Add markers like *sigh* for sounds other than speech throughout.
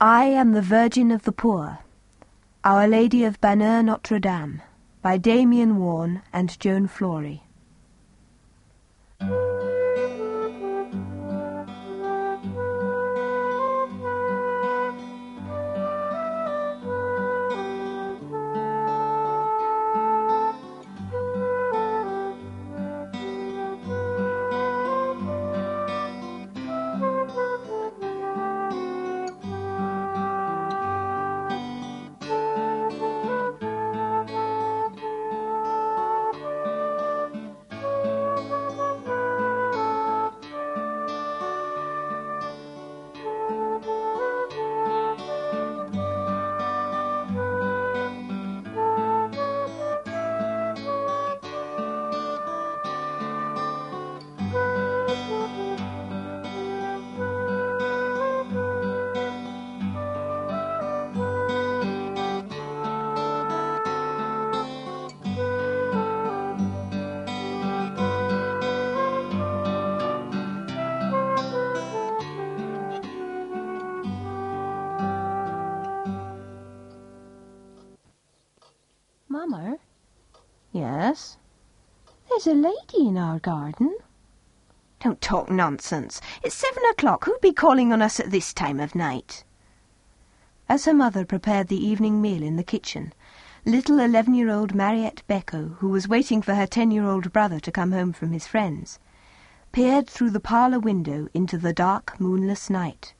I am the Virgin of the Poor. Our Lady of Banneux Notre Dame by Damien Walne and Joan Flory. Garden. Don't talk nonsense. It's seven o'clock. Who'd be calling on us at this time of night? As her mother prepared the evening meal in the kitchen, little eleven-year-old Mariette Beco, who was waiting for her ten-year-old brother to come home from his friends, peered through the parlour window into the dark, moonless night.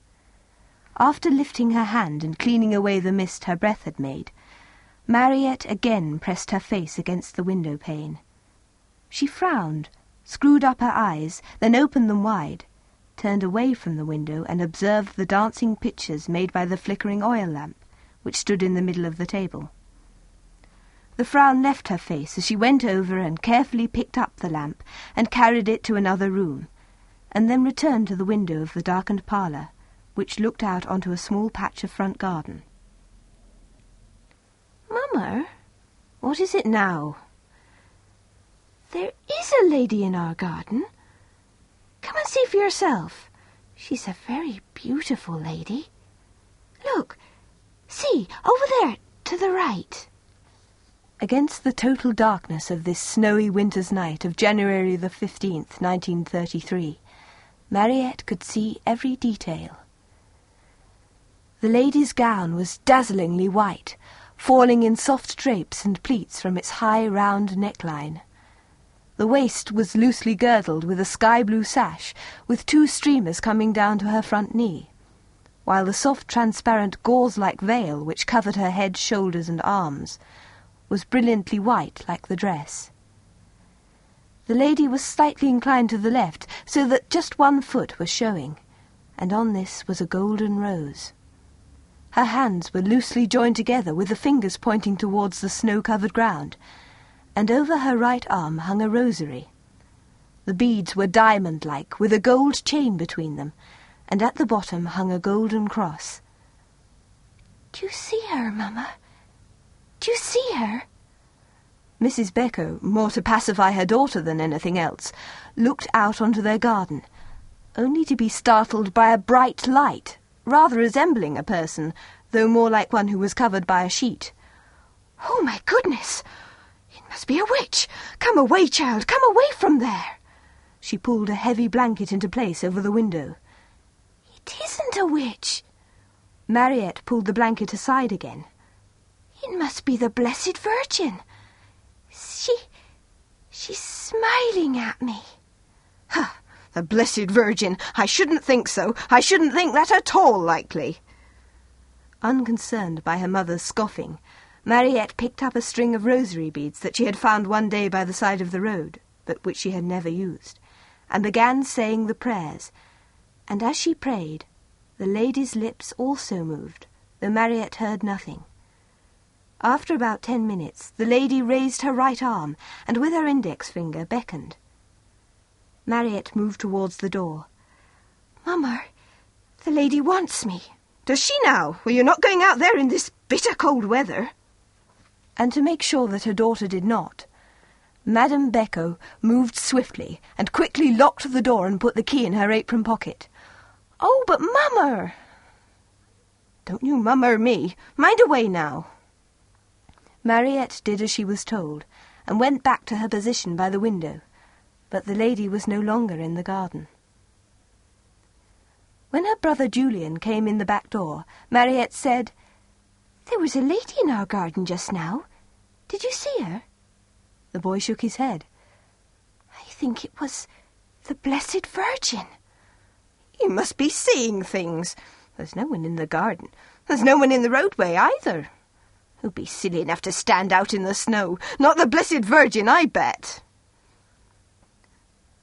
After lifting her hand and cleaning away the mist her breath had made, Mariette again pressed her face against the window pane. She frowned, screwed up her eyes, then opened them wide, turned away from the window and observed the dancing pictures made by the flickering oil lamp, which stood in the middle of the table. The frown left her face as she went over and carefully picked up the lamp and carried it to another room, and then returned to the window of the darkened parlour, which looked out onto a small patch of front garden. Mummer, What is it now? There is a lady in our garden. Come and see for yourself. She's a very beautiful lady. Look, see, over there, to the right. Against the total darkness of this snowy winter's night of January the 15th, 1933, Mariette could see every detail. The lady's gown was dazzlingly white, falling in soft drapes and pleats from its high round neckline. The waist was loosely girdled with a sky blue sash, with two streamers coming down to her front knee, while the soft transparent gauze-like veil which covered her head, shoulders, and arms was brilliantly white like the dress. The lady was slightly inclined to the left, so that just one foot was showing, and on this was a golden rose. Her hands were loosely joined together with the fingers pointing towards the snow-covered ground, and over her right arm hung a rosary. The beads were diamond-like, with a gold chain between them, and at the bottom hung a golden cross. Do you see her, Mamma? Do you see her? Mrs. Beco, more to pacify her daughter than anything else, looked out onto their garden, only to be startled by a bright light, rather resembling a person, though more like one who was covered by a sheet. Oh, my goodness! Must be a witch! Come away, child, come away from there! She pulled a heavy blanket into place over the window. It isn't a witch. Mariette pulled the blanket aside again. It must be the Blessed Virgin. She. she's smiling at me. Huh, the Blessed Virgin! I shouldn't think so. I shouldn't think that at all likely. Unconcerned by her mother's scoffing, Mariette picked up a string of rosary beads that she had found one day by the side of the road, but which she had never used, and began saying the prayers. And as she prayed, the lady's lips also moved, though Mariette heard nothing. After about ten minutes, the lady raised her right arm and with her index finger beckoned. Mariette moved towards the door. Mummer, the lady wants me. Does she now? Well, you're not going out there in this bitter cold weather. And to make sure that her daughter did not, Madame Beco moved swiftly and quickly locked the door and put the key in her apron pocket. Oh, but Mummer! Don't you mummer me. Mind away now. Mariette did as she was told, and went back to her position by the window, but the lady was no longer in the garden. When her brother Julian came in the back door, Mariette said, There was a lady in our garden just now. Did you see her? The boy shook his head. I think it was the Blessed Virgin. You must be seeing things. There's no one in the garden. There's no one in the roadway either. Who'd be silly enough to stand out in the snow? Not the Blessed Virgin, I bet.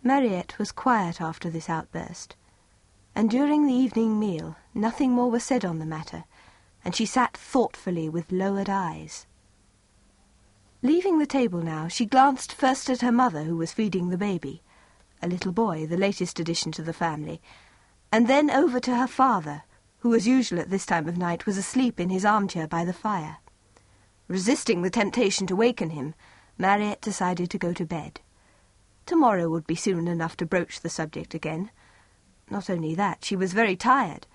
Mariette was quiet after this outburst and during the evening meal nothing more was said on the matter, and she sat thoughtfully with lowered eyes. Leaving the table now, she glanced first at her mother, who was feeding the baby, a little boy, the latest addition to the family, and then over to her father, who, as usual at this time of night, was asleep in his armchair by the fire. Resisting the temptation to waken him, Mariette decided to go to bed. Tomorrow would be soon enough to broach the subject again. Not only that, she was very tired.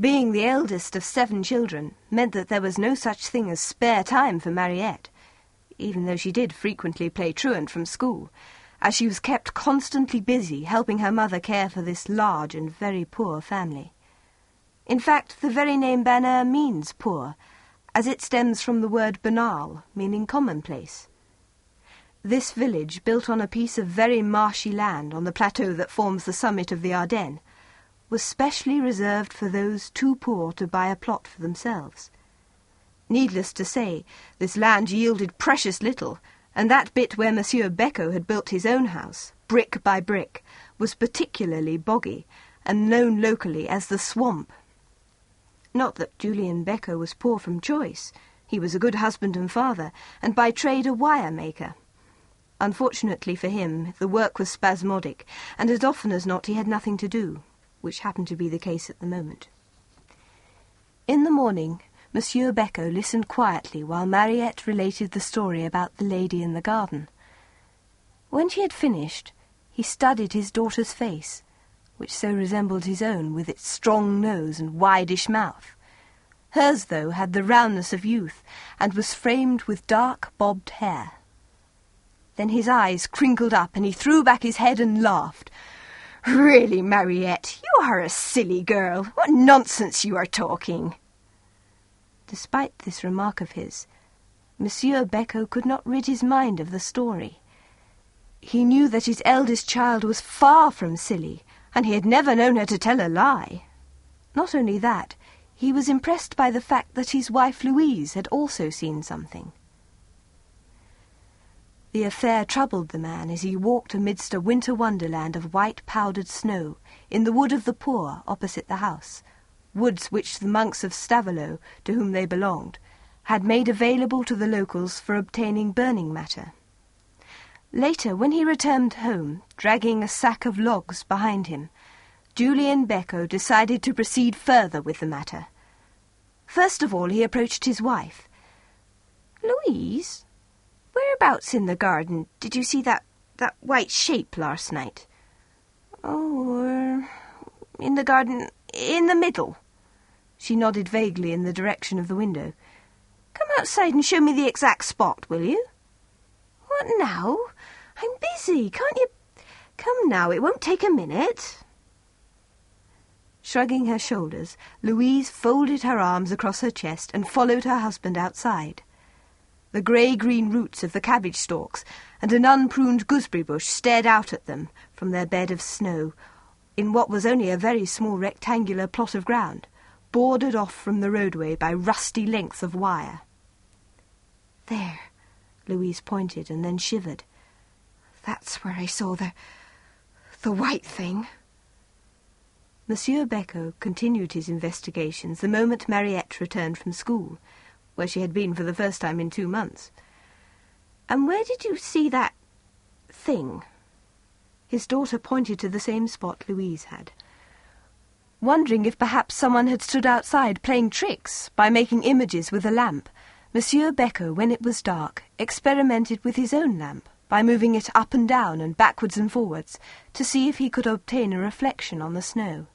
Being the eldest of seven children meant that there was no such thing as spare time for Mariette, even though she did frequently play truant from school, as she was kept constantly busy helping her mother care for this large and very poor family. In fact, the very name Banneux means poor, as it stems from the word banal, meaning commonplace. This village, built on a piece of very marshy land on the plateau that forms the summit of the Ardennes, was specially reserved for those too poor to buy a plot for themselves. Needless to say, this land yielded precious little, and that bit where Monsieur Beco had built his own house, brick by brick, was particularly boggy, and known locally as the swamp. Not that Julian Beco was poor from choice. He was a good husband and father, and by trade a wire maker. Unfortunately for him, the work was spasmodic, and as often as not he had nothing to do which happened to be the case at the moment. In the morning, Monsieur Beco listened quietly while Mariette related the story about the lady in the garden. When she had finished, he studied his daughter's face, which so resembled his own with its strong nose and wideish mouth. Hers, though, had the roundness of youth, and was framed with dark bobbed hair. Then his eyes crinkled up, and he threw back his head and laughed. Really, Mariette, you are a silly girl. What nonsense you are talking. Despite this remark of his, Monsieur Beco could not rid his mind of the story. He knew that his eldest child was far from silly, and he had never known her to tell a lie. Not only that, he was impressed by the fact that his wife Louise had also seen something. The affair troubled the man as he walked amidst a winter wonderland of white powdered snow in the wood of the poor opposite the house, woods which the monks of Stavelot, to whom they belonged, had made available to the locals for obtaining burning matter. Later, when he returned home, dragging a sack of logs behind him, Julian Beco decided to proceed further with the matter. First of all, he approached his wife. Louise, Whereabouts in the garden did you see that, that white shape last night? Oh, er, in the garden, in the middle. She nodded vaguely in the direction of the window. Come outside and show me the exact spot, will you? What now? I'm busy. Can't you... Come now, it won't take a minute. Shrugging her shoulders, Louise folded her arms across her chest and followed her husband outside. The grey-green roots of the cabbage stalks and an unpruned gooseberry bush stared out at them from their bed of snow in what was only a very small rectangular plot of ground, bordered off from the roadway by rusty lengths of wire. There, Louise pointed and then shivered. That's where I saw the... the white thing. Monsieur Becco continued his investigations the moment Mariette returned from school where she had been for the first time in two months. And where did you see that thing? His daughter pointed to the same spot Louise had. Wondering if perhaps someone had stood outside playing tricks by making images with a lamp, Monsieur Beco, when it was dark, experimented with his own lamp by moving it up and down and backwards and forwards to see if he could obtain a reflection on the snow.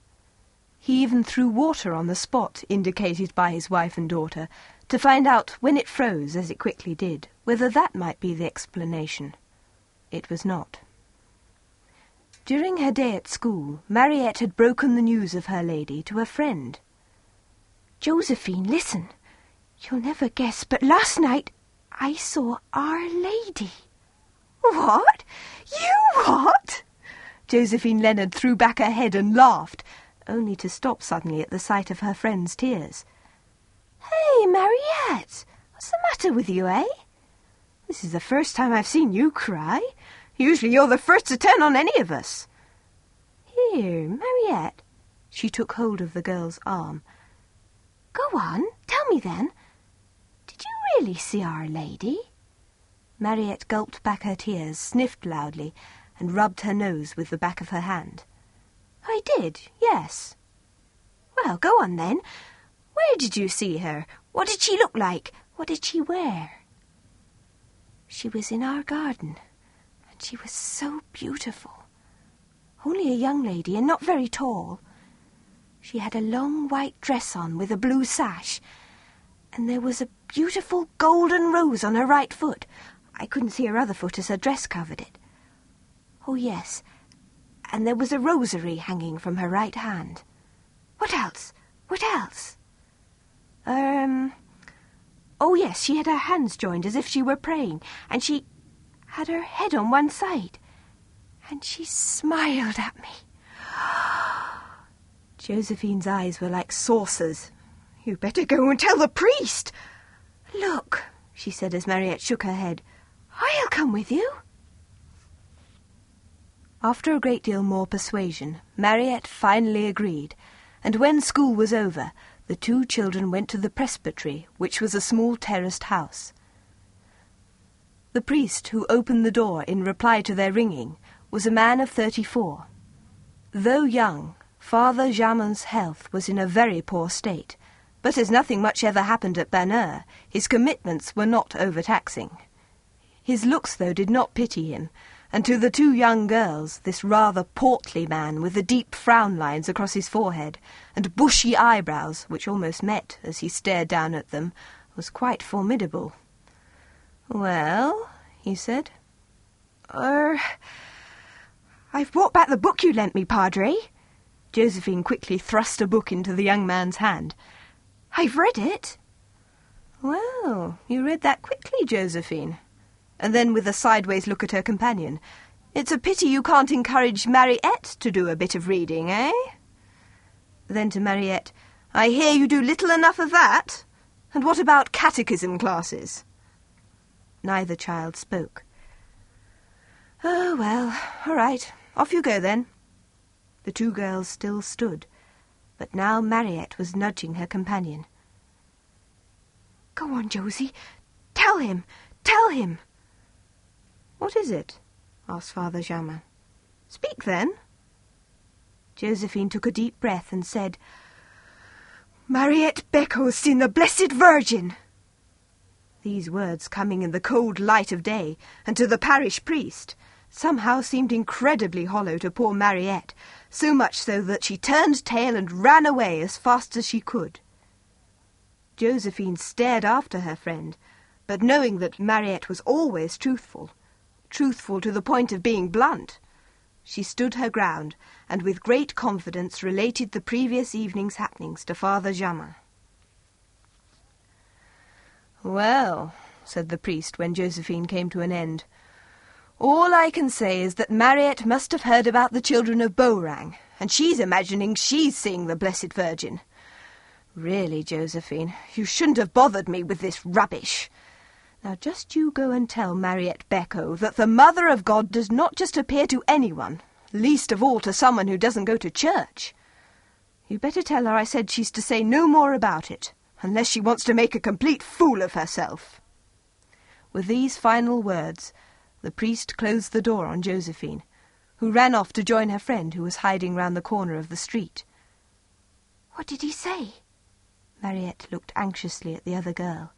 He even threw water on the spot indicated by his wife and daughter to find out when it froze, as it quickly did, whether that might be the explanation. It was not. During her day at school, Mariette had broken the news of her lady to a friend. Josephine, listen. You'll never guess, but last night I saw Our Lady. What? You what? Josephine Leonard threw back her head and laughed, only to stop suddenly at the sight of her friend's tears. Hey, Mariette, what's the matter with you, eh? This is the first time I've seen you cry. Usually you're the first to turn on any of us. Here, Mariette. She took hold of the girl's arm. Go on, tell me then. Did you really see Our Lady? Mariette gulped back her tears, sniffed loudly, and rubbed her nose with the back of her hand. I did, yes. Well, go on then. Where did you see her? What did she look like? What did she wear? She was in our garden, and she was so beautiful. Only a young lady, and not very tall. She had a long white dress on with a blue sash, and there was a beautiful golden rose on her right foot. I couldn't see her other foot as her dress covered it. Oh, yes, and there was a rosary hanging from her right hand. What else? What else? Um. Oh, yes, she had her hands joined as if she were praying, and she had her head on one side, and she smiled at me. *gasps* Josephine's eyes were like saucers. You better go and tell the priest. Look, she said as Mariette shook her head. I'll come with you. After a great deal more persuasion, Mariette finally agreed, and when school was over, the two children went to the presbytery, which was a small terraced house. The priest who opened the door in reply to their ringing was a man of thirty-four. Though young, Father Jamin's health was in a very poor state, but as nothing much ever happened at Banneux, his commitments were not overtaxing. His looks, though, did not pity him, and to the two young girls, this rather portly man with the deep frown lines across his forehead and bushy eyebrows, which almost met as he stared down at them, was quite formidable. Well, he said. Er, I've brought back the book you lent me, Padre. Josephine quickly thrust a book into the young man's hand. I've read it. Well, you read that quickly, Josephine and then with a sideways look at her companion. It's a pity you can't encourage Mariette to do a bit of reading, eh? Then to Mariette, I hear you do little enough of that. And what about catechism classes? Neither child spoke. Oh, well, all right. Off you go, then. The two girls still stood, but now Mariette was nudging her companion. Go on, Josie. Tell him. Tell him. What is it? asked Father Jamin. Speak, then. Josephine took a deep breath and said, Mariette Beco's seen the Blessed Virgin. These words, coming in the cold light of day, and to the parish priest, somehow seemed incredibly hollow to poor Mariette, so much so that she turned tail and ran away as fast as she could. Josephine stared after her friend, but knowing that Mariette was always truthful, truthful to the point of being blunt. She stood her ground, and with great confidence related the previous evening's happenings to Father Jamin. Well, said the priest when Josephine came to an end, all I can say is that Mariette must have heard about the children of Beauraing, and she's imagining she's seeing the Blessed Virgin. Really, Josephine, you shouldn't have bothered me with this rubbish. Now just you go and tell Mariette Beco that the Mother of God does not just appear to anyone, least of all to someone who doesn't go to church. You better tell her I said she's to say no more about it, unless she wants to make a complete fool of herself. With these final words, the priest closed the door on Josephine, who ran off to join her friend who was hiding round the corner of the street. What did he say? Mariette looked anxiously at the other girl.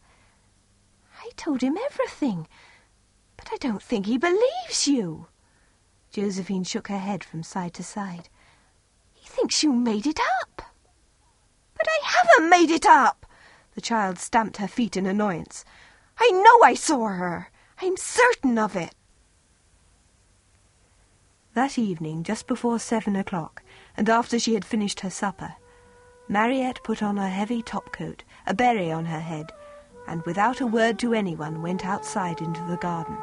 Told him everything, but I don't think he believes you. Josephine shook her head from side to side. He thinks you made it up. But I haven't made it up! The child stamped her feet in annoyance. I know I saw her. I'm certain of it. That evening, just before seven o'clock, and after she had finished her supper, Mariette put on her heavy topcoat, a beret on her head, and without a word to anyone went outside into the garden.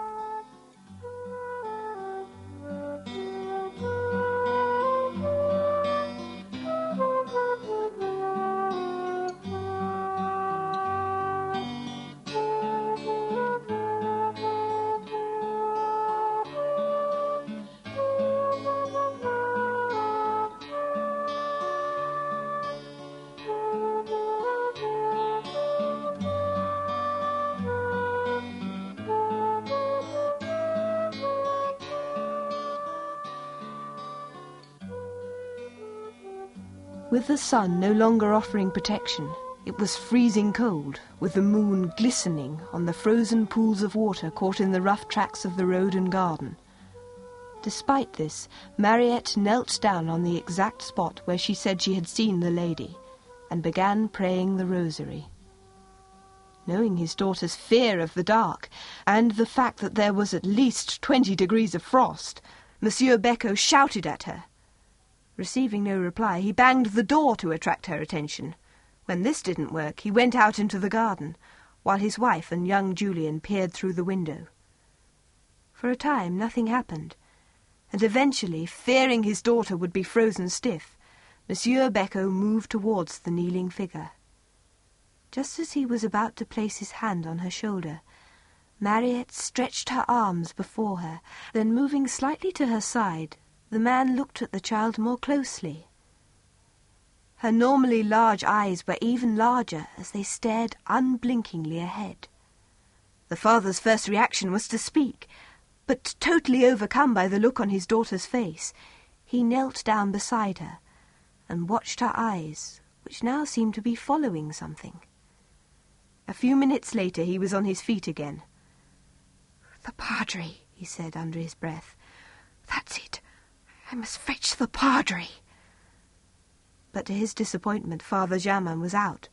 Sun no longer offering protection, it was freezing cold, with the moon glistening on the frozen pools of water caught in the rough tracks of the road and garden. Despite this, Mariette knelt down on the exact spot where she said she had seen the lady, and began praying the rosary. Knowing his daughter's fear of the dark, and the fact that there was at least twenty degrees of frost, Monsieur Beco shouted at her. Receiving no reply, he banged the door to attract her attention. When this didn't work, he went out into the garden, while his wife and young Julian peered through the window. For a time nothing happened, and eventually, fearing his daughter would be frozen stiff, Monsieur Beco moved towards the kneeling figure. Just as he was about to place his hand on her shoulder, Mariette stretched her arms before her, then moving slightly to her side, the man looked at the child more closely. Her normally large eyes were even larger as they stared unblinkingly ahead. The father's first reaction was to speak, but totally overcome by the look on his daughter's face, he knelt down beside her and watched her eyes, which now seemed to be following something. A few minutes later he was on his feet again. The Padre, he said under his breath. That's it. I must fetch the Padre. But to his disappointment, Father Jamin was out,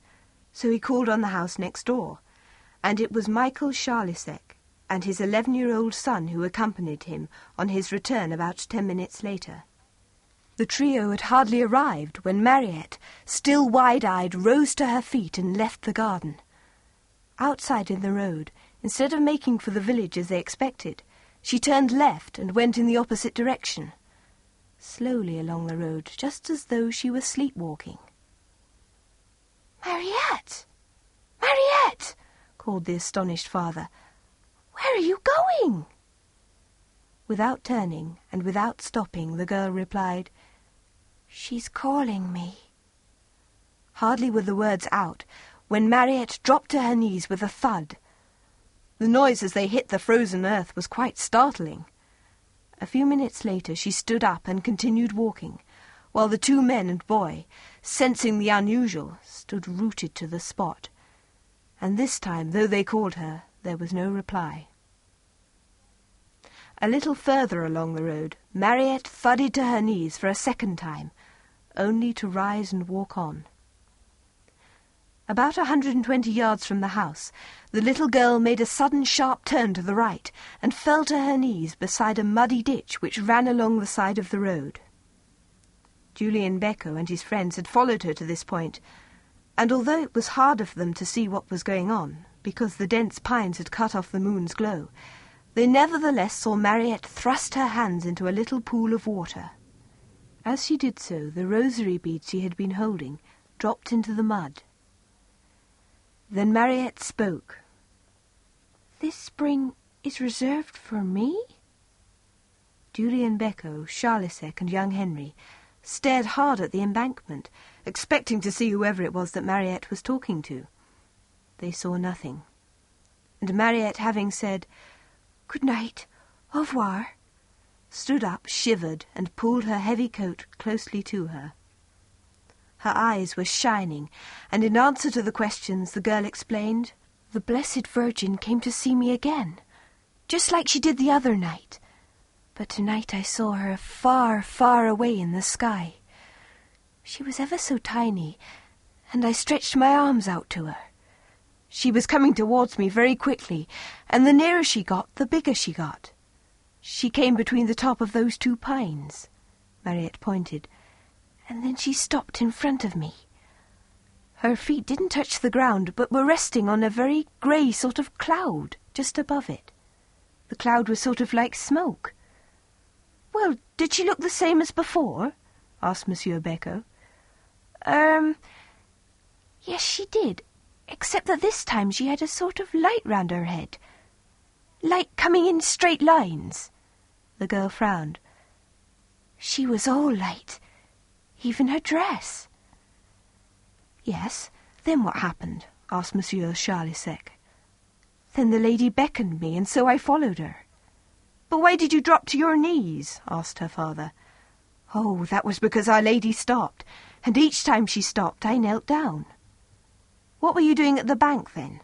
so he called on the house next door, and it was Michael Charlisek and his eleven-year-old son who accompanied him on his return about ten minutes later. The trio had hardly arrived when Mariette, still wide-eyed, rose to her feet and left the garden. Outside in the road, instead of making for the village as they expected, she turned left and went in the opposite direction slowly along the road, just as though she were sleepwalking. Mariette! Mariette! called the astonished father. Where are you going? Without turning and without stopping, the girl replied, She's calling me. Hardly were the words out when Mariette dropped to her knees with a thud. The noise as they hit the frozen earth was quite startling. A few minutes later she stood up and continued walking, while the two men and boy, sensing the unusual, stood rooted to the spot. And this time, though they called her, there was no reply. A little further along the road, Mariette thudded to her knees for a second time, only to rise and walk on. About a hundred and twenty yards from the house, the little girl made a sudden sharp turn to the right and fell to her knees beside a muddy ditch which ran along the side of the road. Julian Beco and his friends had followed her to this point, and although it was harder for them to see what was going on, because the dense pines had cut off the moon's glow, they nevertheless saw Mariette thrust her hands into a little pool of water. As she did so, the rosary beads she had been holding dropped into the mud. Then Mariette spoke. This spring is reserved for me? Julian Beco, Charlisek, and young Henry stared hard at the embankment, expecting to see whoever it was that Mariette was talking to. They saw nothing. And Mariette, having said, Good night, au revoir, stood up, shivered, and pulled her heavy coat closely to her. Her eyes were shining, and in answer to the questions the girl explained, The Blessed Virgin came to see me again, just like she did the other night. But tonight I saw her far, far away in the sky. She was ever so tiny, and I stretched my arms out to her. She was coming towards me very quickly, and the nearer she got, the bigger she got. She came between the top of those two pines. Mariette pointed, and then she stopped in front of me. Her feet didn't touch the ground, but were resting on a very grey sort of cloud just above it. The cloud was sort of like smoke. Well, did she look the same as before? asked Monsieur Beco. Um, yes, she did, except that this time she had a sort of light round her head. Like coming in straight lines. The girl frowned. She was all light, even her dress. Yes, then what happened? asked Monsieur Charlisec. Then the lady beckoned me, and so I followed her. But why did you drop to your knees? asked her father. Oh, that was because Our Lady stopped, and each time she stopped I knelt down. What were you doing at the bank then?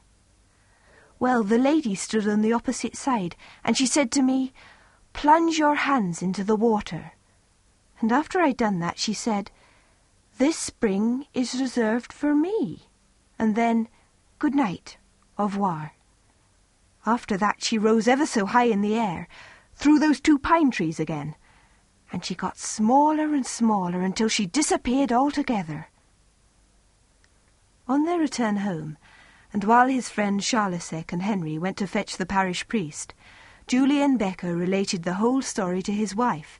Well, the lady stood on the opposite side, and she said to me, Plunge your hands into the water. And after I'd done that, she said, This spring is reserved for me. And then, Good night, au revoir. After that, she rose ever so high in the air, through those two pine trees again, and she got smaller and smaller until she disappeared altogether. On their return home, and while his friend Charlisec and Henry went to fetch the parish priest, Julien Beco related the whole story to his wife,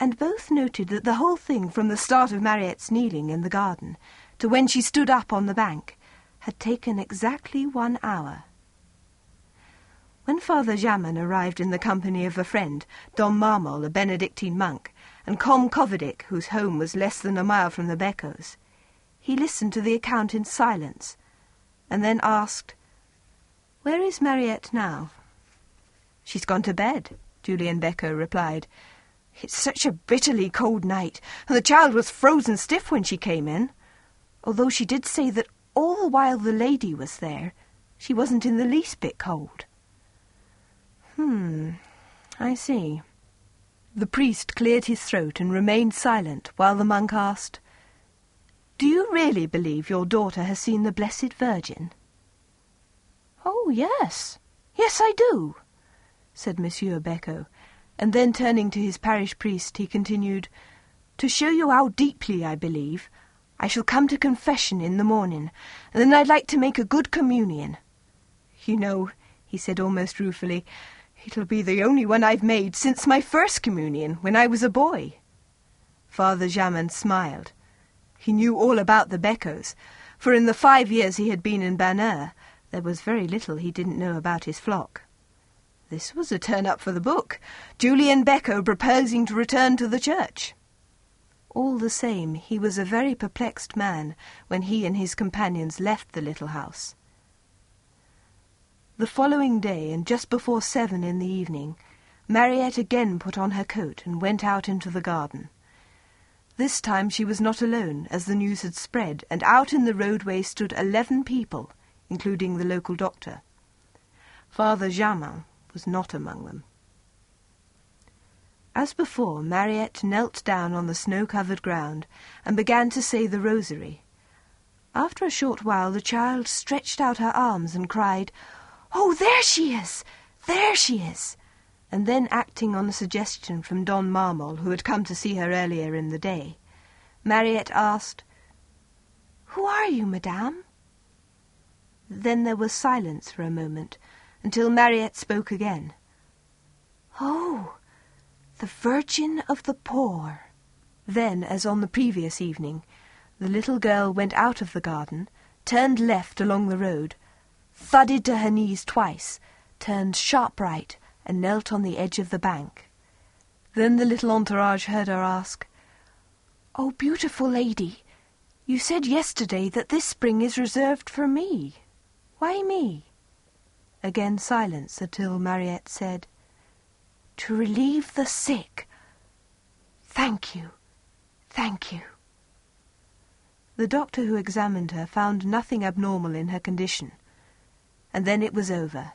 and both noted that the whole thing from the start of Mariette's kneeling in the garden to when she stood up on the bank had taken exactly one hour. When Father Jamin arrived in the company of a friend, Dom Marmol, a Benedictine monk, and Com Covidic, whose home was less than a mile from the Becos, he listened to the account in silence, and then asked, Where is Mariette now? She's gone to bed, Julian Beco replied. It's such a bitterly cold night, and the child was frozen stiff when she came in. Although she did say that all the while the lady was there, she wasn't in the least bit cold. Hmm, I see. The priest cleared his throat and remained silent while the monk asked, Do you really believe your daughter has seen the Blessed Virgin? Oh, yes. Yes, I do said Monsieur Beco, and then turning to his parish priest, he continued, To show you how deeply I believe, I shall come to confession in the morning, and then I'd like to make a good communion. You know, he said almost ruefully, it'll be the only one I've made since my first communion, when I was a boy. Father Jamin smiled. He knew all about the Becos, for in the five years he had been in Banneux, there was very little he didn't know about his flock. This was a turn up for the book. Julien Beco proposing to return to the church. All the same, he was a very perplexed man when he and his companions left the little house. The following day, and just before seven in the evening, Mariette again put on her coat and went out into the garden. This time she was not alone, as the news had spread, and out in the roadway stood eleven people, including the local doctor. Father Jamin, was not among them. As before, Mariette knelt down on the snow-covered ground and began to say the rosary. After a short while the child stretched out her arms and cried, Oh, there she is! There she is! And then, acting on a suggestion from Don Marmol, who had come to see her earlier in the day, Mariette asked, Who are you, madame? Then there was silence for a moment, until Mariette spoke again. Oh, the Virgin of the Poor. Then, as on the previous evening, the little girl went out of the garden, turned left along the road, thudded to her knees twice, turned sharp right, and knelt on the edge of the bank. Then the little entourage heard her ask, Oh, beautiful lady, you said yesterday that this spring is reserved for me. Why me? Again silence until Mariette said, To relieve the sick. Thank you, thank you. The doctor who examined her found nothing abnormal in her condition, and then it was over,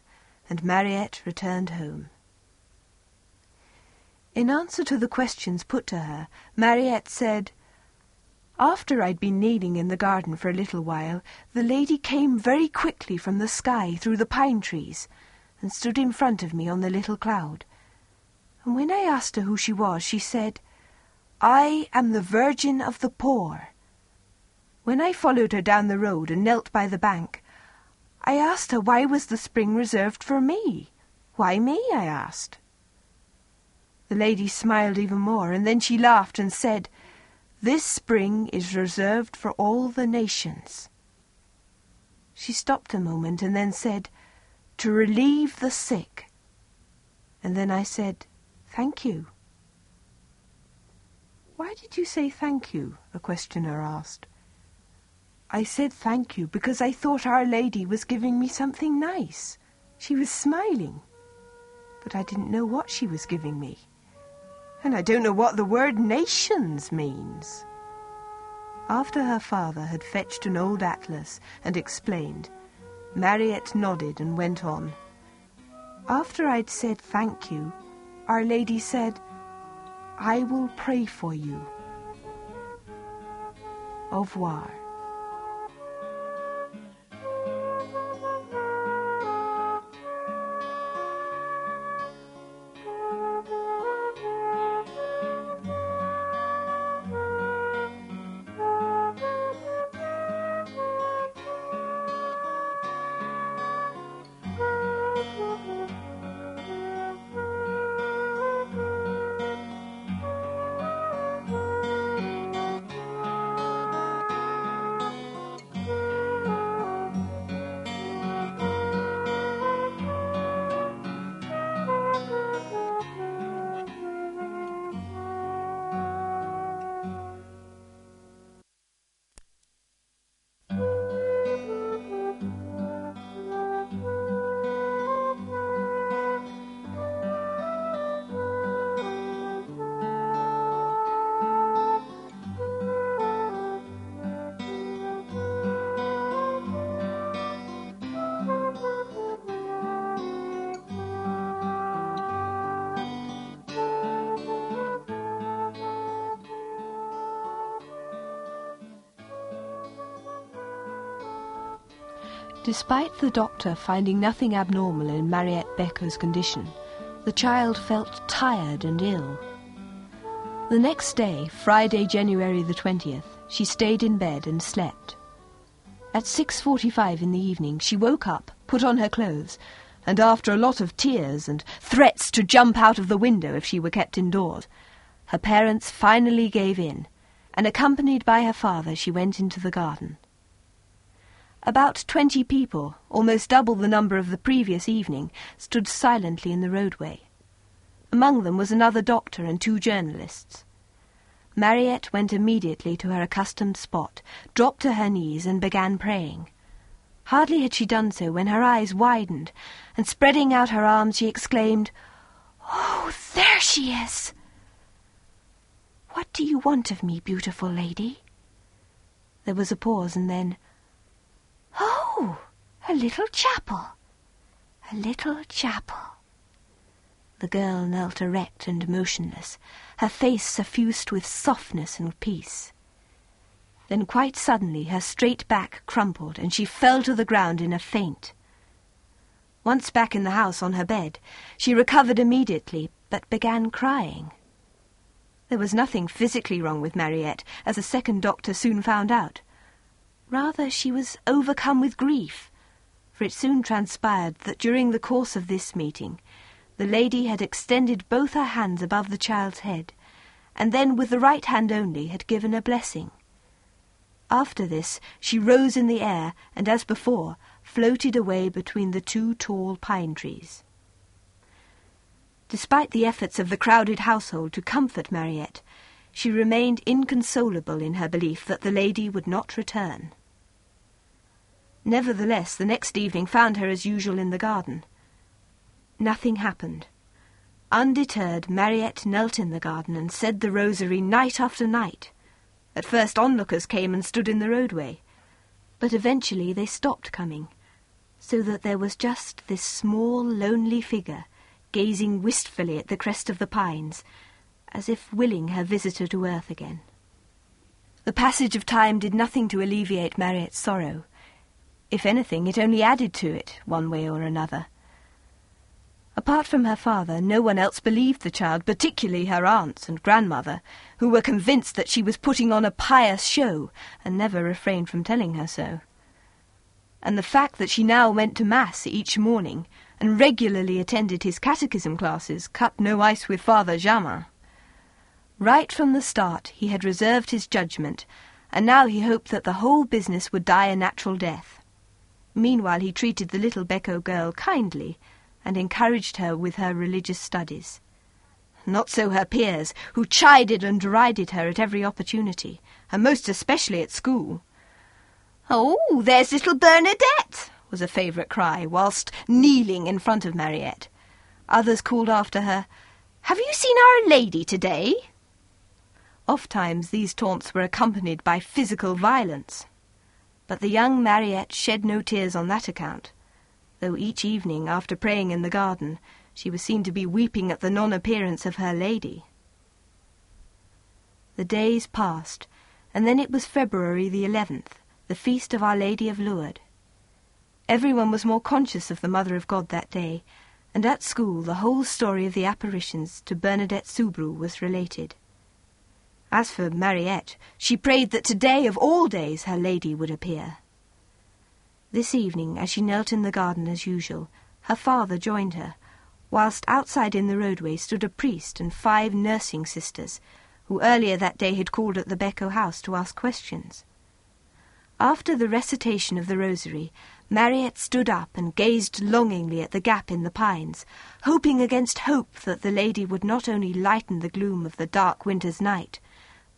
and Mariette returned home. In answer to the questions put to her, Mariette said, After I'd been kneeling in the garden for a little while, the lady came very quickly from the sky through the pine trees and stood in front of me on the little cloud. And when I asked her who she was, she said, I am the Virgin of the Poor. When I followed her down the road and knelt by the bank, I asked her why was the spring reserved for me? Why me? I asked. The lady smiled even more, and then she laughed and said, This spring is reserved for all the nations. She stopped a moment and then said, To relieve the sick. And then I said, Thank you. Why did you say thank you? a questioner asked. I said thank you because I thought Our Lady was giving me something nice. She was smiling. But I didn't know what she was giving me. And I don't know what the word nations means. After her father had fetched an old atlas and explained, Mariette nodded and went on. After I'd said thank you, Our Lady said, I will pray for you. Au revoir. Despite the doctor finding nothing abnormal in Mariette Beco's condition, the child felt tired and ill. The next day, Friday, January the 20th, she stayed in bed and slept. At 6.45 in the evening, she woke up, put on her clothes, and after a lot of tears and threats to jump out of the window if she were kept indoors, her parents finally gave in, and accompanied by her father, she went into the garden. About twenty people, almost double the number of the previous evening, stood silently in the roadway. Among them was another doctor and two journalists. Mariette went immediately to her accustomed spot, dropped to her knees, and began praying. Hardly had she done so when her eyes widened, and spreading out her arms, she exclaimed, Oh, there she is! What do you want of me, beautiful lady? There was a pause, and then, Oh, a little chapel. A little chapel. The girl knelt erect and motionless, her face suffused with softness and peace. Then quite suddenly her straight back crumpled and she fell to the ground in a faint. Once back in the house on her bed, she recovered immediately, but began crying. There was nothing physically wrong with Mariette, as a second doctor soon found out. Rather, she was overcome with grief, for it soon transpired that during the course of this meeting, the lady had extended both her hands above the child's head, and then with the right hand only had given a blessing. After this, she rose in the air, and as before, floated away between the two tall pine trees. Despite the efforts of the crowded household to comfort Mariette, she remained inconsolable in her belief that the lady would not return. Nevertheless, the next evening found her as usual in the garden. Nothing happened. Undeterred, Mariette knelt in the garden and said the rosary night after night. At first onlookers came and stood in the roadway, but eventually they stopped coming, so that there was just this small, lonely figure gazing wistfully at the crest of the pines, as if willing her visitor to earth again. The passage of time did nothing to alleviate Mariette's sorrow. If anything, it only added to it, one way or another. Apart from her father, no one else believed the child, particularly her aunts and grandmother, who were convinced that she was putting on a pious show and never refrained from telling her so. And the fact that she now went to Mass each morning and regularly attended his catechism classes cut no ice with Father Jamin. Right from the start, he had reserved his judgment, and now he hoped that the whole business would die a natural death. Meanwhile, he treated the little Beco girl kindly and encouraged her with her religious studies. Not so her peers, who chided and derided her at every opportunity, and most especially at school. Oh, there's little Bernadette, was a favourite cry, whilst kneeling in front of Mariette. Others called after her, Have you seen Our Lady today? Ofttimes these taunts were accompanied by physical violence. But the young Mariette shed no tears on that account though each evening, after praying in the garden, she was seen to be weeping at the non-appearance of her lady. The days passed, and then it was February the eleventh, the feast of Our Lady of Lourdes. Everyone was more conscious of the Mother of God that day, and at school the whole story of the apparitions to Bernadette Soubirous was related. As for Mariette, she prayed that today of all days her lady would appear. This evening, as she knelt in the garden as usual, her father joined her, whilst outside in the roadway stood a priest and five nursing sisters, who earlier that day had called at the Beco house to ask questions. After the recitation of the rosary, Mariette stood up and gazed longingly at the gap in the pines, hoping against hope that the lady would not only lighten the gloom of the dark winter's night,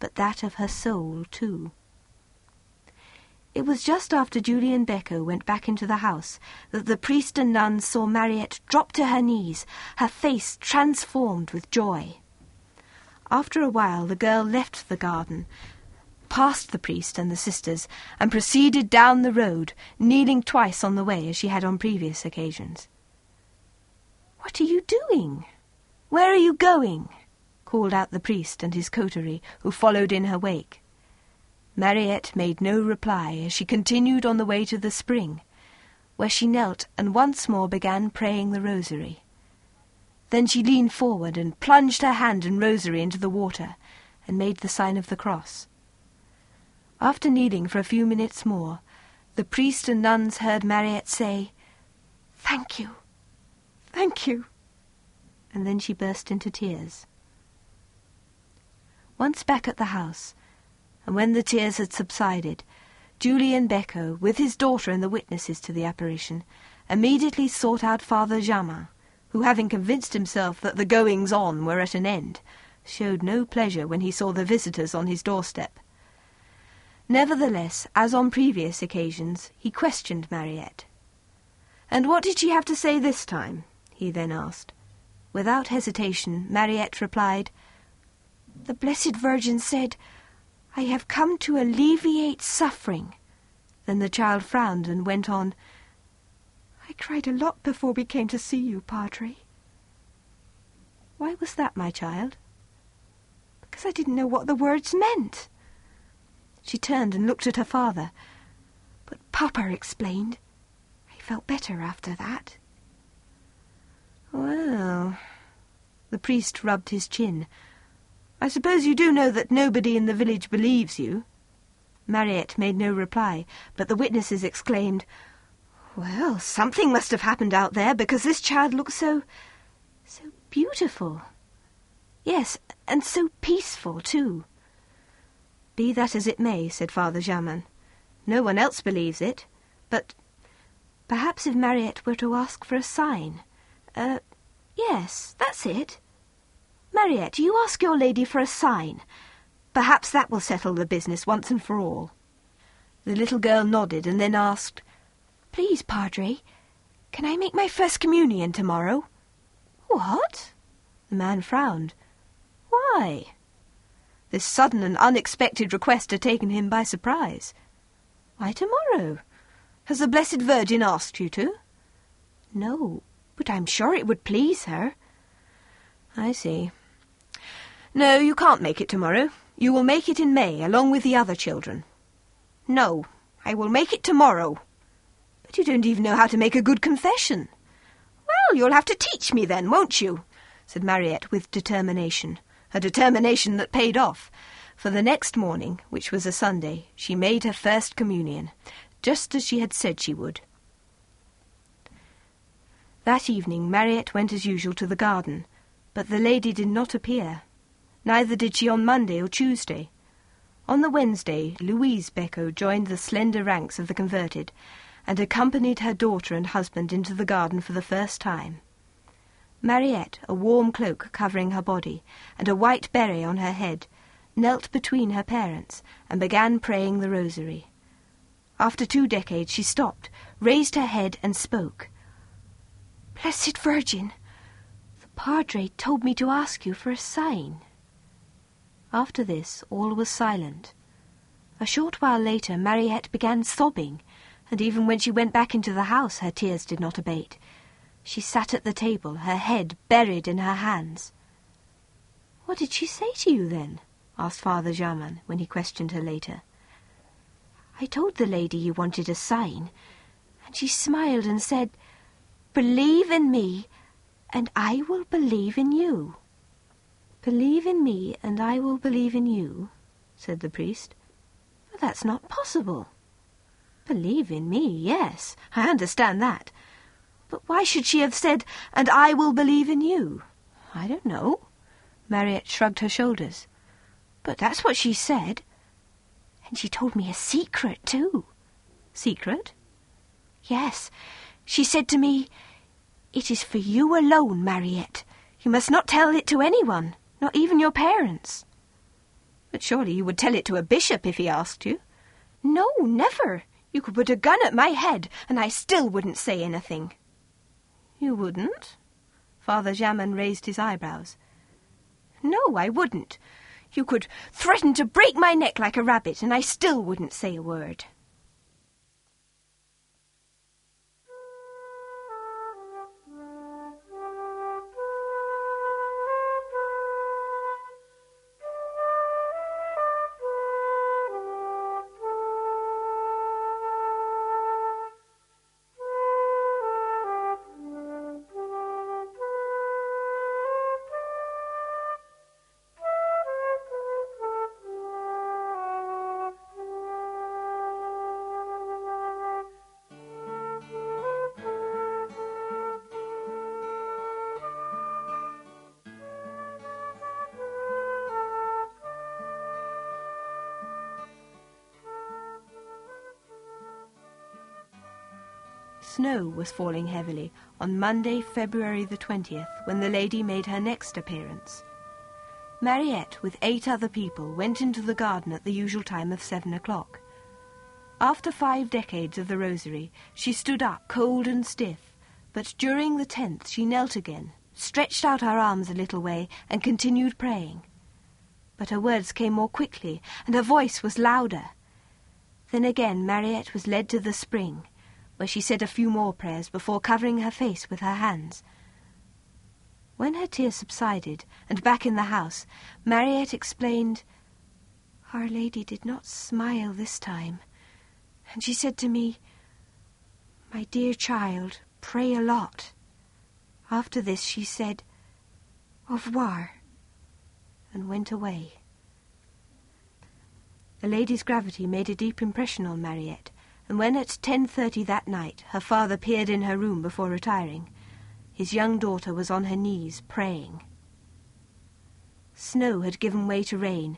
but that of her soul too. It was just after Julian Beco went back into the house that the priest and nuns saw Mariette drop to her knees, her face transformed with joy. After a while, the girl left the garden, passed the priest and the sisters, and proceeded down the road, kneeling twice on the way as she had on previous occasions. What are you doing? Where are you going? Called out the priest and his coterie, who followed in her wake. Mariette made no reply as she continued on the way to the spring, where she knelt and once more began praying the rosary. Then she leaned forward and plunged her hand and rosary into the water and made the sign of the cross. After kneeling for a few minutes more, the priest and nuns heard Mariette say, Thank you, thank you, and then she burst into tears. Once back at the house, and when the tears had subsided, Julian Beco, with his daughter and the witnesses to the apparition, immediately sought out Father Jamin, who, having convinced himself that the goings-on were at an end, showed no pleasure when he saw the visitors on his doorstep. Nevertheless, as on previous occasions, he questioned Mariette. And what did she have to say this time? he then asked. Without hesitation, Mariette replied, The Blessed Virgin said I have come to alleviate suffering. Then the child frowned and went on, I cried a lot before we came to see you, Padre. Why was that, my child? Because I didn't know what the words meant. She turned and looked at her father. But Papa explained. I felt better after that. Well, the priest rubbed his chin. I suppose you do know that nobody in the village believes you? Mariette made no reply, but the witnesses exclaimed, Well, something must have happened out there, because this child looks so... so beautiful. Yes, and so peaceful, too. Be that as it may, said Father Jamin. No one else believes it, but perhaps if Mariette were to ask for a sign. Uh, yes, that's it. Mariette, you ask your lady for a sign. Perhaps that will settle the business once and for all. The little girl nodded and then asked, Please, Padre, can I make my first communion tomorrow? What? The man frowned. Why? This sudden and unexpected request had taken him by surprise. Why tomorrow? Has the Blessed Virgin asked you to? No, but I'm sure it would please her. I see. No, you can't make it tomorrow. You will make it in May, along with the other children. No, I will make it tomorrow. But you don't even know how to make a good confession. Well, you'll have to teach me then, won't you? said Mariette with determination, a determination that paid off. For the next morning, which was a Sunday, she made her first communion, just as she had said she would. That evening Mariette went as usual to the garden, but the lady did not appear. Neither did she on Monday or Tuesday. On the Wednesday, Louise Beco joined the slender ranks of the converted, and accompanied her daughter and husband into the garden for the first time. Mariette, a warm cloak covering her body, and a white beret on her head, knelt between her parents and began praying the rosary. After two decades she stopped, raised her head, and spoke. Blessed Virgin, the Padre told me to ask you for a sign. After this, all was silent. A short while later, Mariette began sobbing, and even when she went back into the house, her tears did not abate. She sat at the table, her head buried in her hands. What did she say to you then? asked Father Jamin when he questioned her later. I told the lady you wanted a sign, and she smiled and said, Believe in me, and I will believe in you. Believe in me, and I will believe in you, said the priest. But that's not possible. Believe in me, yes, I understand that. But why should she have said, and I will believe in you? I don't know. Mariette shrugged her shoulders. But that's what she said. And she told me a secret, too. Secret? Yes. She said to me, It is for you alone, Mariette. You must not tell it to anyone, not even your parents. But surely you would tell it to a bishop if he asked you. No, never. You could put a gun at my head, and I still wouldn't say anything. You wouldn't? Father Jamin raised his eyebrows. No, I wouldn't. You could threaten to break my neck like a rabbit, and I still wouldn't say a word. Snow was falling heavily on Monday, February the 20th, when the lady made her next appearance. Mariette, with eight other people, went into the garden at the usual time of seven o'clock. After five decades of the rosary, she stood up cold and stiff, but during the tenth she knelt again, stretched out her arms a little way, and continued praying. But her words came more quickly, and her voice was louder. Then again Mariette was led to the spring, where she said a few more prayers before covering her face with her hands. When her tears subsided, and back in the house, Mariette explained, Our Lady did not smile this time, and she said to me, My dear child, pray a lot. After this she said, Au revoir, and went away. The lady's gravity made a deep impression on Mariette, and when at 10.30 that night her father peered in her room before retiring, his young daughter was on her knees praying. Snow had given way to rain,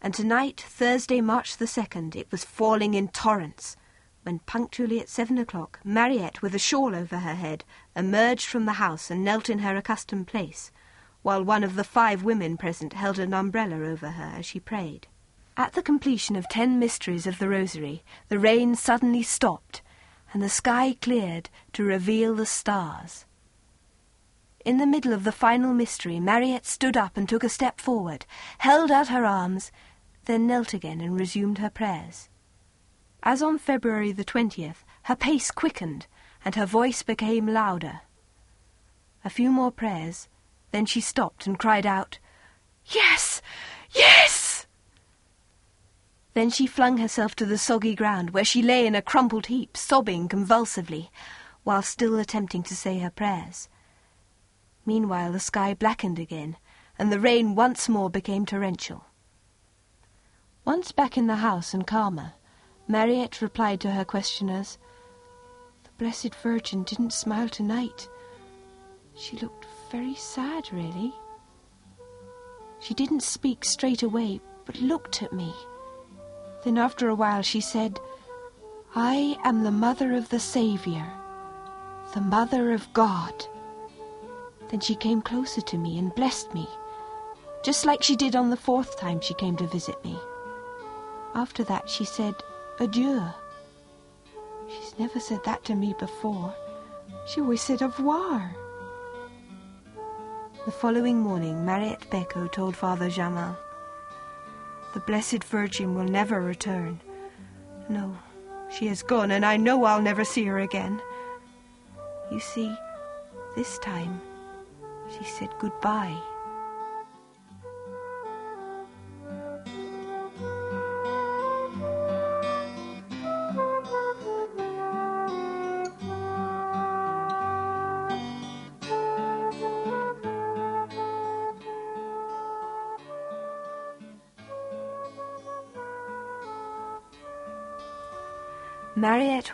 and tonight, Thursday, March the 2nd, it was falling in torrents, when punctually at seven o'clock, Mariette, with a shawl over her head, emerged from the house and knelt in her accustomed place, while one of the five women present held an umbrella over her as she prayed. At the completion of ten mysteries of the Rosary, the rain suddenly stopped, and the sky cleared to reveal the stars. In the middle of the final mystery, Mariette stood up and took a step forward, held out her arms, then knelt again and resumed her prayers. As on February the twentieth, her pace quickened, and her voice became louder. A few more prayers, then she stopped and cried out, Yes! Yes! Then she flung herself to the soggy ground, where she lay in a crumpled heap, sobbing convulsively, while still attempting to say her prayers. Meanwhile the sky blackened again, and the rain once more became torrential. Once back in the house and calmer, Mariette replied to her questioners, The Blessed Virgin didn't smile tonight. She looked very sad, really. She didn't speak straight away, but looked at me. Then after a while she said, I am the mother of the Saviour, the mother of God. Then she came closer to me and blessed me, just like she did on the fourth time she came to visit me. After that she said, Adieu. She's never said that to me before. She always said au revoir. The following morning, Mariette Beco told Father Jamin, The Blessed Virgin will never return. No, she has gone, and I know I'll never see her again. You see, this time she said goodbye.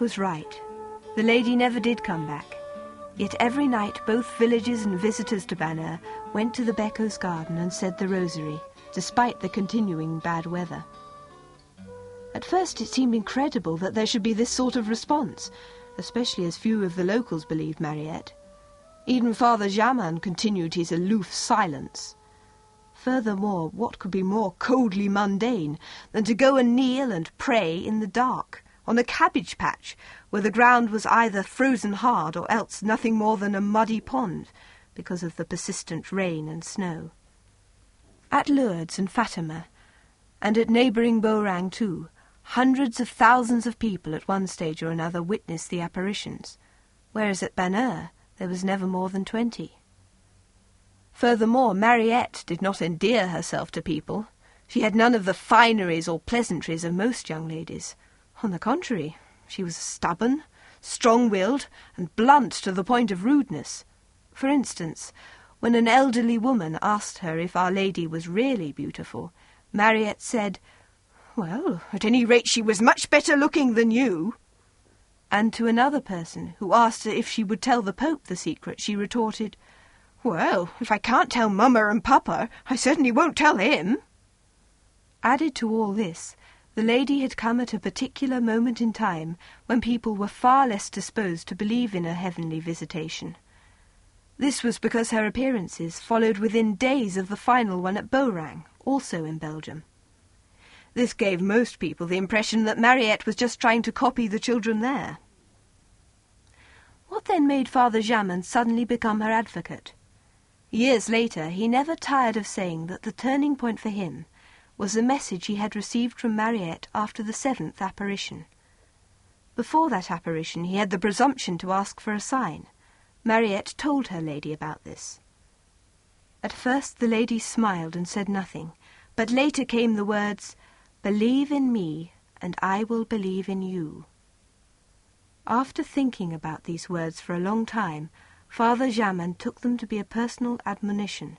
Was right. The lady never did come back. Yet every night both villagers and visitors to Banneux went to the Becos garden and said the rosary, despite the continuing bad weather. At first it seemed incredible that there should be this sort of response, especially as few of the locals believed Mariette. Even Father Jamin continued his aloof silence. Furthermore, what could be more coldly mundane than to go and kneel and pray in the dark? On a cabbage patch where the ground was either frozen hard or else nothing more than a muddy pond because of the persistent rain and snow. At Lourdes and Fatima, and at neighbouring Beauraing too, hundreds of thousands of people at one stage or another witnessed the apparitions, whereas at Banneux there was never more than twenty. Furthermore, Mariette did not endear herself to people. She had none of the fineries or pleasantries of most young ladies. On the contrary, she was stubborn, strong-willed, and blunt to the point of rudeness. For instance, when an elderly woman asked her if Our Lady was really beautiful, Mariette said, Well, at any rate she was much better looking than you. And to another person, who asked her if she would tell the Pope the secret, she retorted, Well, if I can't tell Mamma and Papa, I certainly won't tell him. Added to all this, the lady had come at a particular moment in time when people were far less disposed to believe in a heavenly visitation. This was because her appearances followed within days of the final one at Beauraing, also in Belgium. This gave most people the impression that Mariette was just trying to copy the children there. What then made Father Jamin suddenly become her advocate? Years later, he never tired of saying that the turning point for him was the message he had received from Mariette after the seventh apparition. Before that apparition, he had the presumption to ask for a sign. Mariette told her lady about this. At first the lady smiled and said nothing, but later came the words, Believe in me, and I will believe in you. After thinking about these words for a long time, Father Jamin took them to be a personal admonition,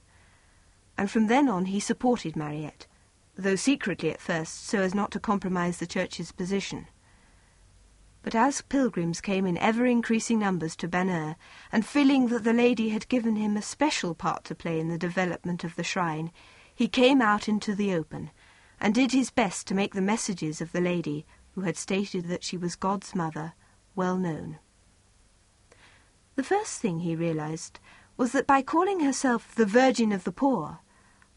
and from then on he supported Mariette, though secretly at first, so as not to compromise the church's position. But as pilgrims came in ever increasing numbers to Banneux, and feeling that the lady had given him a special part to play in the development of the shrine, he came out into the open, and did his best to make the messages of the lady, who had stated that she was God's mother, well known. The first thing he realized was that by calling herself the Virgin of the Poor,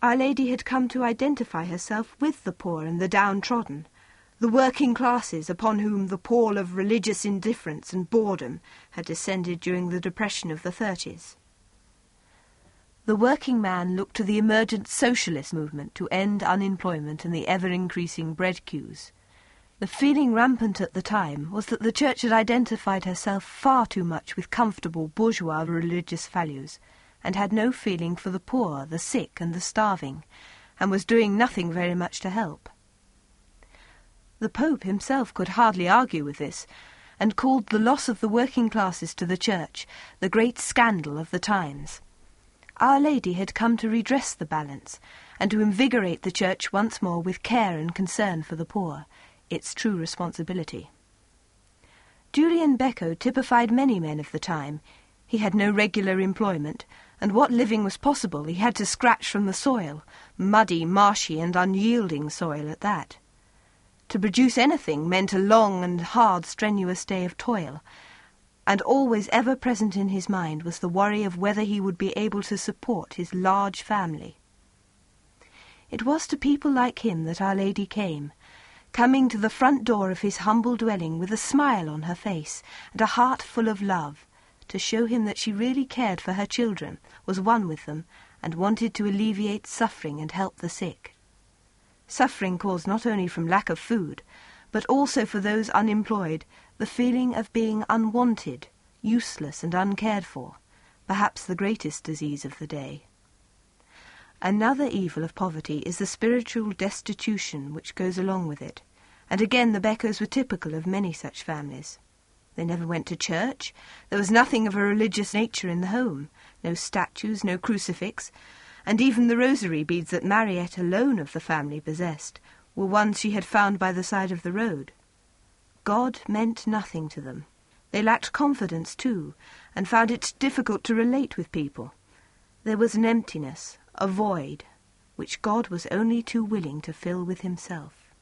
our Lady had come to identify herself with the poor and the downtrodden, the working classes upon whom the pall of religious indifference and boredom had descended during the depression of the thirties. The working man looked to the emergent socialist movement to end unemployment and the ever-increasing bread queues. The feeling rampant at the time was that the Church had identified herself far too much with comfortable bourgeois religious values, and had no feeling for the poor, the sick, and the starving, and was doing nothing very much to help. The Pope himself could hardly argue with this, and called the loss of the working classes to the Church the great scandal of the times. Our Lady had come to redress the balance, and to invigorate the Church once more with care and concern for the poor, its true responsibility. Julian Beco typified many men of the time. He had no regular employment, and what living was possible he had to scratch from the soil, muddy, marshy, and unyielding soil at that. To produce anything meant a long and hard, strenuous day of toil, and always ever present in his mind was the worry of whether he would be able to support his large family. It was to people like him that Our Lady came, coming to the front door of his humble dwelling with a smile on her face and a heart full of love, to show him that she really cared for her children, was one with them, and wanted to alleviate suffering and help the sick suffering caused not only from lack of food, but also for those unemployed, the feeling of being unwanted, useless, and uncared for, perhaps the greatest disease of the day. Another evil of poverty is the spiritual destitution which goes along with it, and again the Becos were typical of many such families. They never went to church, there was nothing of a religious nature in the home, no statues, no crucifix, and even the rosary beads that Mariette alone of the family possessed were ones she had found by the side of the road. God meant nothing to them. They lacked confidence, too, and found it difficult to relate with people. There was an emptiness, a void, which God was only too willing to fill with himself.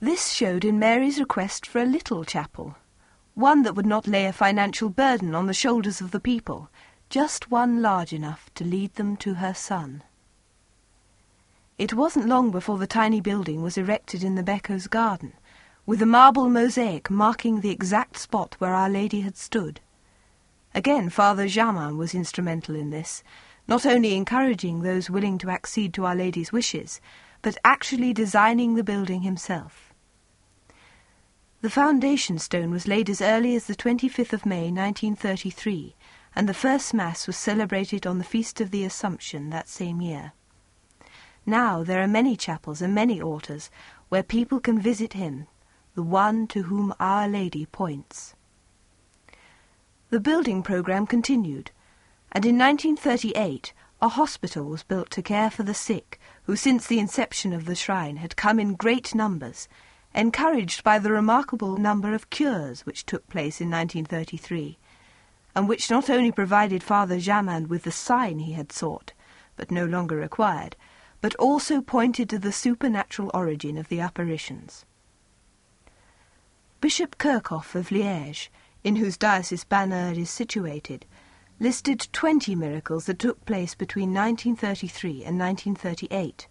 This showed in Mary's request for a little chapel, one that would not lay a financial burden on the shoulders of the people, just one large enough to lead them to her son. It wasn't long before the tiny building was erected in the Becos' garden, with a marble mosaic marking the exact spot where Our Lady had stood. Again, Father Jamin was instrumental in this, not only encouraging those willing to accede to Our Lady's wishes, but actually designing the building himself. The foundation stone was laid as early as the 25th of May, 1933, and the first Mass was celebrated on the Feast of the Assumption that same year. Now there are many chapels and many altars where people can visit him, the one to whom Our Lady points. The building programme continued, and in 1938 a hospital was built to care for the sick, who since the inception of the shrine had come in great numbers, encouraged by the remarkable number of cures which took place in 1933 and which not only provided Father Jamin with the sign he had sought, but no longer required, but also pointed to the supernatural origin of the apparitions. Bishop Kerkhofs of Liège, in whose diocese Banneux is situated, listed twenty miracles that took place between 1933 and 1938.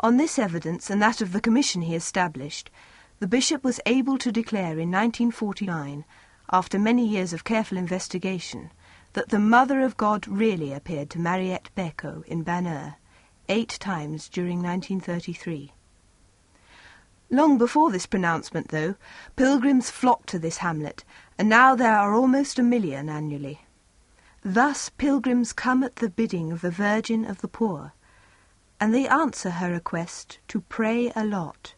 On this evidence and that of the commission he established, the bishop was able to declare in 1949 after many years of careful investigation, that the Mother of God really appeared to Mariette Beco in Banneux eight times during 1933. Long before this pronouncement, though, pilgrims flocked to this hamlet, and now there are almost a million annually. Thus pilgrims come at the bidding of the Virgin of the Poor, and they answer her request to pray a lot,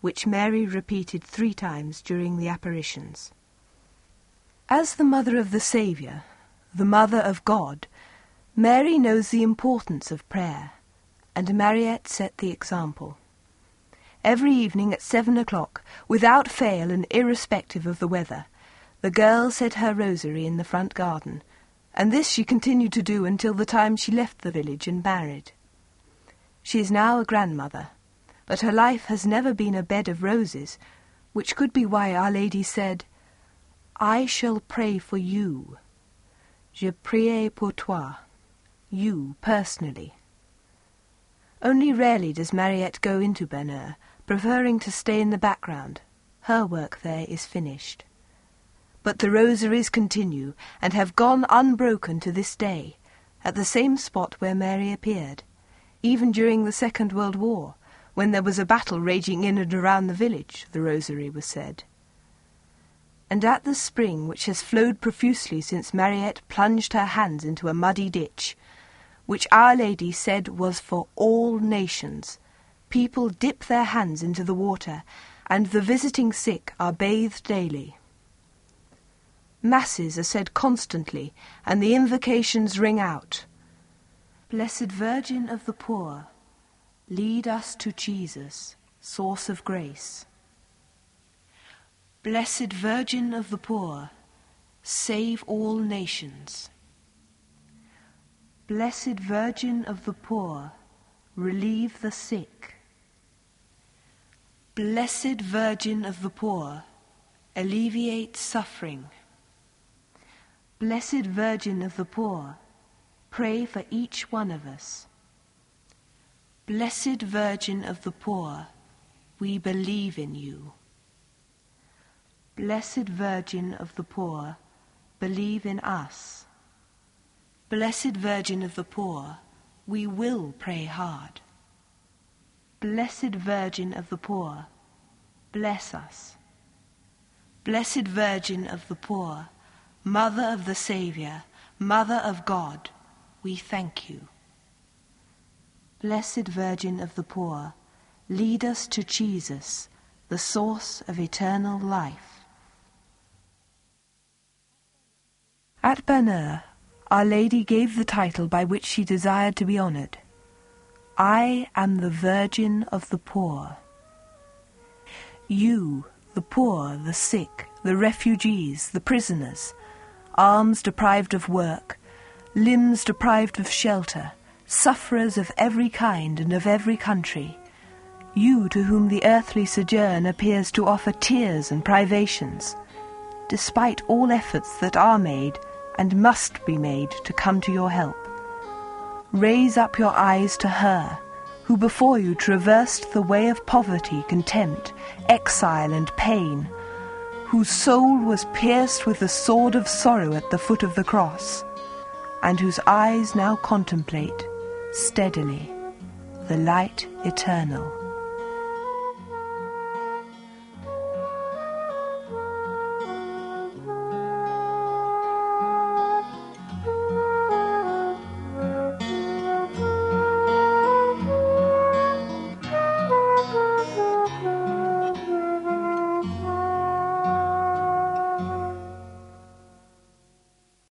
which Mary repeated three times during the apparitions. As the mother of the Saviour, the mother of God, Mary knows the importance of prayer, and Mariette set the example. Every evening at seven o'clock, without fail and irrespective of the weather, the girl said her rosary in the front garden, and this she continued to do until the time she left the village and married. She is now a grandmother, but her life has never been a bed of roses, which could be why Our Lady said, I shall pray for you. Je prie pour toi. You, personally. Only rarely does Mariette go into Banneux, preferring to stay in the background. Her work there is finished. But the rosaries continue, and have gone unbroken to this day, at the same spot where Mary appeared, even during the Second World War, when there was a battle raging in and around the village, the rosary was said and at the spring which has flowed profusely since Mariette plunged her hands into a muddy ditch, which Our Lady said was for all nations. People dip their hands into the water, and the visiting sick are bathed daily. Masses are said constantly, and the invocations ring out. Blessed Virgin of the poor, lead us to Jesus, source of grace. Blessed Virgin of the poor, save all nations. Blessed Virgin of the poor, relieve the sick. Blessed Virgin of the poor, alleviate suffering. Blessed Virgin of the poor, pray for each one of us. Blessed Virgin of the poor, we believe in you. Blessed Virgin of the poor, believe in us. Blessed Virgin of the poor, we will pray hard. Blessed Virgin of the poor, bless us. Blessed Virgin of the poor, Mother of the Saviour, Mother of God, we thank you. Blessed Virgin of the poor, lead us to Jesus, the source of eternal life. At Banneux, Our Lady gave the title by which she desired to be honoured. I am the Virgin of the poor. You, the poor, the sick, the refugees, the prisoners, arms deprived of work, limbs deprived of shelter, sufferers of every kind and of every country, you to whom the earthly sojourn appears to offer tears and privations, despite all efforts that are made and must be made to come to your help. Raise up your eyes to her, who before you traversed the way of poverty, contempt, exile, and pain, whose soul was pierced with the sword of sorrow at the foot of the cross, and whose eyes now contemplate steadily the light eternal.